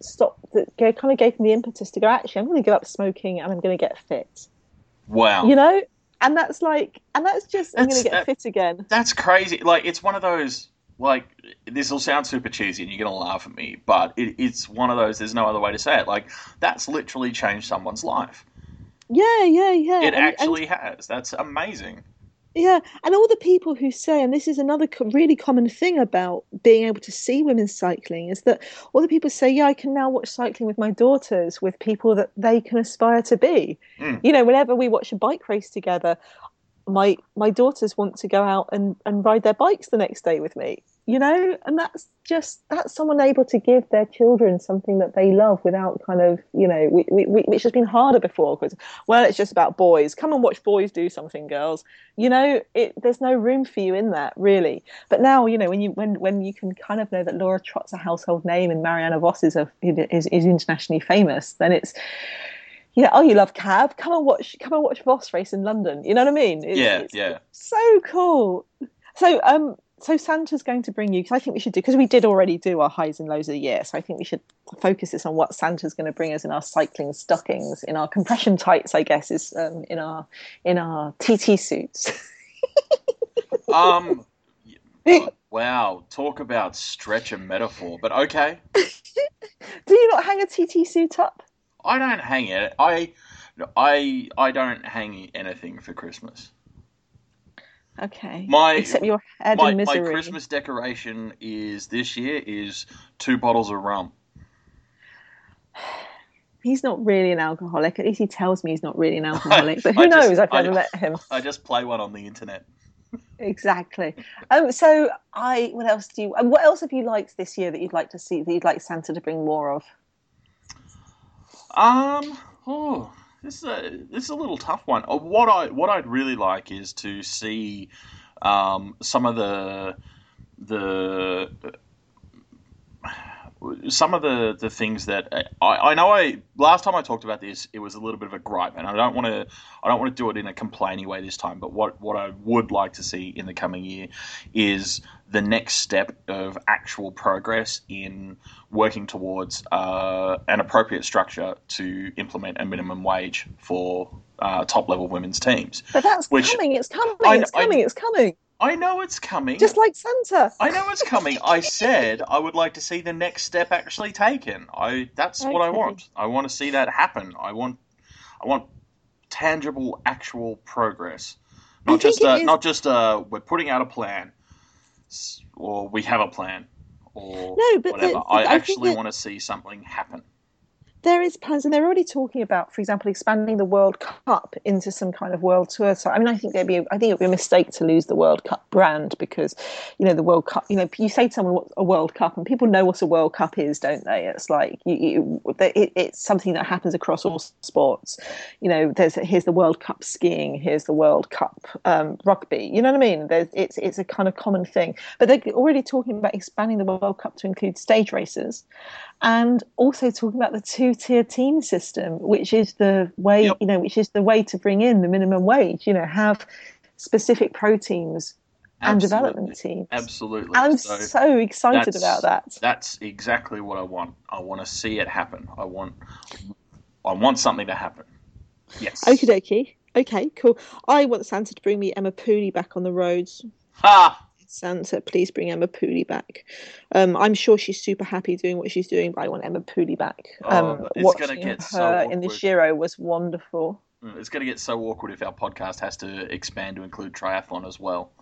stopped that kind of gave him the impetus to go actually I'm going to give up smoking and I'm going to get fit Wow. you know and that's like, and that's just I'm gonna get that- fit again. That's crazy. Like it's one of those. Like this will sound super cheesy, and you're gonna laugh at me, but it, it's one of those. There's no other way to say it. Like that's literally changed someone's life. Yeah, yeah, yeah. It and- and- actually has. That's amazing. Yeah, and all the people who say, and this is another co- really common thing about being able to see women cycling, is that all the people say, "Yeah, I can now watch cycling with my daughters, with people that they can aspire to be." Mm. You know, whenever we watch a bike race together, my my daughters want to go out and and ride their bikes the next day with me. You know, and that's just that's someone able to give their children something that they love without kind of you know, we, we, we, which has been harder before because well, it's just about boys. Come and watch boys do something, girls. You know it, there's no room for you in that really. But now you know when you when when you can kind of know that laura trott's a household name and marianne vos is a is, is internationally famous then it's you know oh you love cab? Come and watch come and watch vos race in london. You know what i mean? It's, Yeah, it's yeah. so cool. So um so santa's going to bring you because i think we should do because we did already do our highs and lows of the year so i think we should focus this on what santa's going to bring us in our cycling stockings in our compression tights i guess is um, in our in our tt suits Um. wow. Talk about stretch a metaphor. But okay. Do you not hang a TT suit up? I don't hang it. I. I I don't hang anything for Christmas. Okay. My- Except your head My, in my. Christmas decoration is this year is two bottles of rum. He's not really an alcoholic. At least he tells me he's not really an alcoholic. But who I just- knows? I've I- never met him. I just play one on the internet. Exactly. Um, so I. What else do you? What else have you liked this year that you'd like to see? That you'd like Santa to bring more of? Um. Oh, this is a this is a little tough one. Uh, What I what I'd really like is to see um, some of the the some of the, the things that I, I know I last time I talked about this it was a little bit of a gripe and I don't want to I don't want to do it in a complaining way this time but what what I would like to see in the coming year is the next step of actual progress in working towards uh, an appropriate structure to implement a minimum wage for uh, top level women's teams. But that's Which- coming. It's coming. I- it's I- coming. it's coming. I know it's coming. Just like Santa. I know it's coming. I said I would like to see the next step actually taken. I that's what I want. I want to see that happen. I want I want tangible actual progress. Not just uh, not just uh, we're putting out a plan or we have a plan or No, but whatever. the- I I actually that- want to see something happen. There is plans, and they're already talking about, for example, expanding the World Cup into some kind of world tour. So, I mean, I think there'd be, I think it would be a mistake to lose the World Cup brand because, you know, the World Cup. You know, you say to someone what's a World Cup, and people know what a World Cup is, don't they? It's like you, you, it, it's something that happens across all sports. You know, there's here's the World Cup skiing, here's the World Cup um, rugby. You know what I mean? There's, it's it's a kind of common thing, but they're already talking about expanding the World Cup to include stage races and also talking about the two-tier team system, which is the way Yep. you know, which is the way to bring in the minimum wage. You know, have specific pro teams and Absolutely. development teams. Absolutely. I'm So so excited about that. that's exactly what I want. I want to see it happen. I want I want something to happen. Yes. Okie dokie. Okay, cool. I want Santa to bring me Emma Pooley back on the roads. Ha! Santa, please bring Emma Pooley back. Um, I'm sure she's super happy doing what she's doing, but I want Emma Pooley back. Um, Oh, it's gonna watching get so her in the. Giro was wonderful. Mm, It's going to get so awkward if our podcast has to expand to include triathlon as well.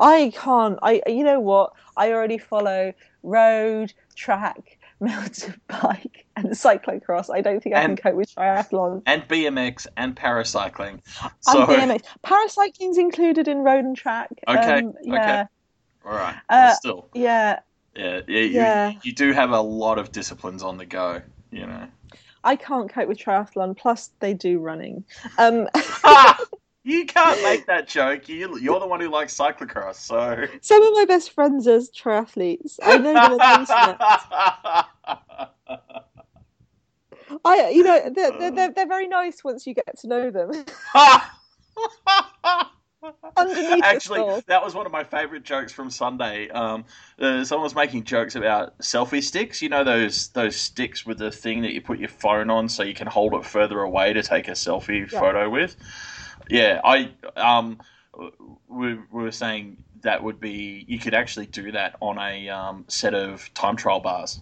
I can't. I you know what? I already follow road, track, mountain bike, and cyclocross. I don't think I And- can cope with triathlon. And BMX and paracycling. And So, BMX. Paracycling's included in road and track. Okay, Um, yeah, all right. Uh, Still, yeah. yeah, yeah, you, yeah. you do have a lot of disciplines on the go, you know. I can't cope with triathlon. Plus, they do running. Um! You can't make that joke. You, you're the one who likes cyclocross, so. some of my best friends are triathletes. I know them on the internet. I, you know, they're, they're, they're very nice once you get to know them. Underneath Actually, that was one of my favorite jokes from Sunday. Um, uh, someone was making jokes about selfie sticks. You know those those sticks with the thing that you put your phone on so you can hold it further away to take a selfie Yeah. photo with. yeah, I um, we, we were saying that would be you could actually do that on a um, set of time trial bars.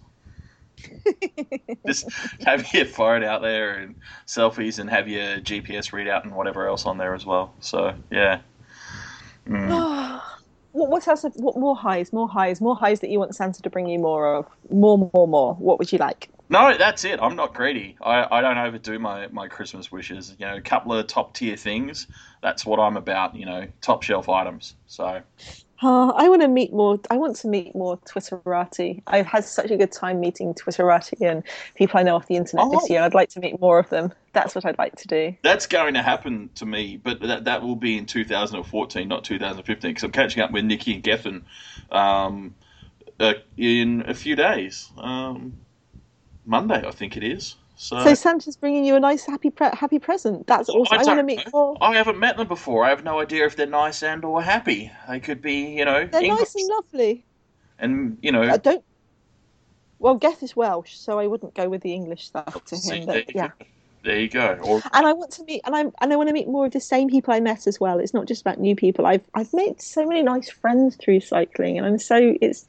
Just have your phone out there and selfies, and have your GPS readout and whatever else on there as well. So yeah. Mm. what, what else? What more highs? More highs? More highs that you want Santa to bring you more of? More, more, more. What would you like? No, that's it. I'm not greedy. I, I don't overdo my, my Christmas wishes. You know, a couple of top tier things. That's what I'm about. You know, top shelf items. So Oh, I want to meet more. I want to meet more Twitterati. I've had such a good time meeting Twitterati and people I know off the internet oh. this year. I'd like to meet more of them. That's what I'd like to do. That's going to happen to me, but that that will be in 2014, not 2015, because I'm catching up with Nikki and Geffen um, uh, in a few days. Um, Monday, I think it is. So, so Santa's bringing you a nice happy pre- happy present. That's awesome. I, I want to meet more. I haven't met them before. I have no idea if they're nice and or happy. They could be, you know, they're English. nice and lovely. And you know, I don't. Well, Geth is Welsh, so I wouldn't go with the English stuff to him. But yeah. Go. There you go. Or... And I want to meet, and I and I want to meet more of the same people I met as well. It's not just about new people. I've I've made so many nice friends through cycling, and I'm so it's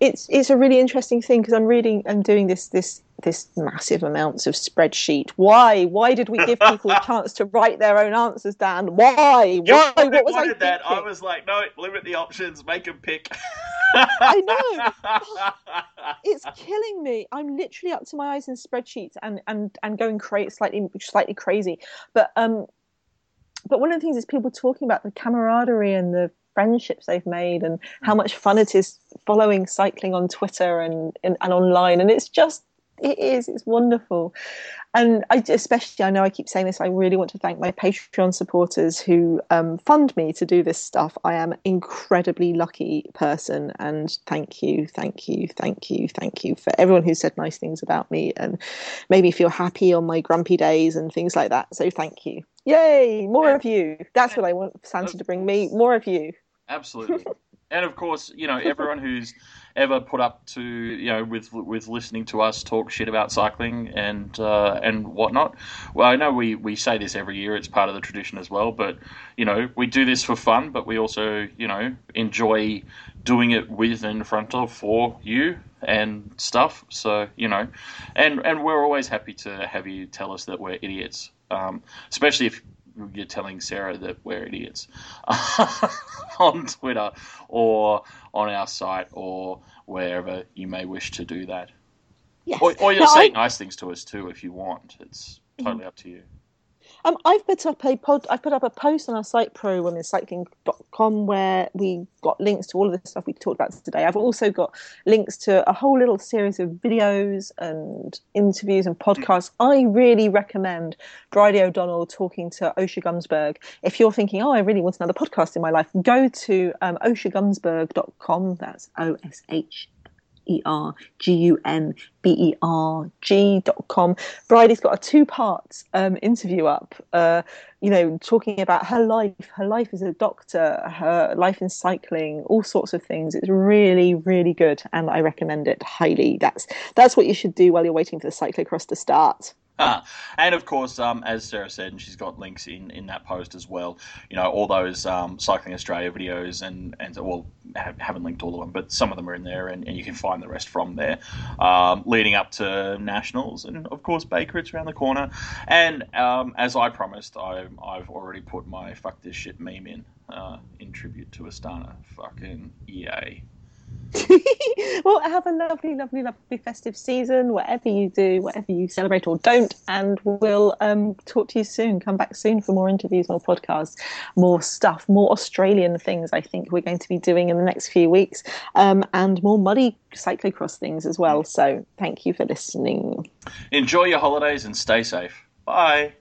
it's it's a really interesting thing because I'm reading and doing this this this massive amounts of spreadsheet. Why? Why did we give people a chance to write their own answers Dan? Why? Why? What was I that? I was like, no, limit the options, make them pick. I know. it's killing me. I'm literally up to my eyes in spreadsheets and and and going create slightly slightly crazy. But um, but one of the things is people talking about the camaraderie and the friendships they've made and how much fun it is following cycling on Twitter and, and, and online. And it's just it is. It's wonderful. And I especially, I know I keep saying this, I really want to thank my Patreon supporters who um, fund me to do this stuff. I am an incredibly lucky person. And thank you, thank you, thank you, thank you for everyone who said nice things about me and made me feel happy on my grumpy days and things like that. So thank you. Yay, more of you. That's what I want Santa to bring me. More of you. Absolutely. and of course, you know, everyone who's ever put up to you know with with listening to us talk shit about cycling and uh, and whatnot. Well, I know we we say this every year; it's part of the tradition as well. But you know, we do this for fun, but we also you know enjoy doing it with and in front of for you and stuff. So you know, and and we're always happy to have you tell us that we're idiots, um, especially if you're telling Sarah that we're idiots on Twitter or on our site or wherever you may wish to do that. Yes. Or, or you'll say I... nice things to us too if you want. It's mm-hmm. totally up to you. Um, I've put up a pod. I put up a post on our site, prowomencycling.com, where we got links to all of the stuff we talked about today. I've also got links to a whole little series of videos and interviews and podcasts. I really recommend Bridie O'Donnell talking to Osher Gunsberg. If you're thinking, oh, I really want another podcast in my life, go to um, oshergunsberg.com. That's O S H E R G U N B E R G dot com. Bridie's got a two part um, interview up, uh, you know, talking about her life, her life as a doctor, her life in cycling, all sorts of things. It's really, really good, and I recommend it highly. That's that's what you should do while you're waiting for the cyclocross to start. and of course, um, as Sarah said, and she's got links in, in that post as well. You know, all those um, Cycling Australia videos, and and well, haven't linked all of them, but some of them are in there, and, and you can find the rest from there, um, leading up to nationals, and of course, Bay Crits around the corner. And um, as I promised, I, I've already put my "fuck this shit" meme in uh, in tribute to Astana. Fucking yay! well, have a lovely, lovely, lovely festive season, whatever you do, whatever you celebrate or don't. And we'll um, talk to you soon. Come back soon for more interviews, more podcasts, more stuff, more Australian things I think we're going to be doing in the next few weeks, um, and more muddy cyclocross things as well. So thank you for listening. Enjoy your holidays and stay safe. Bye.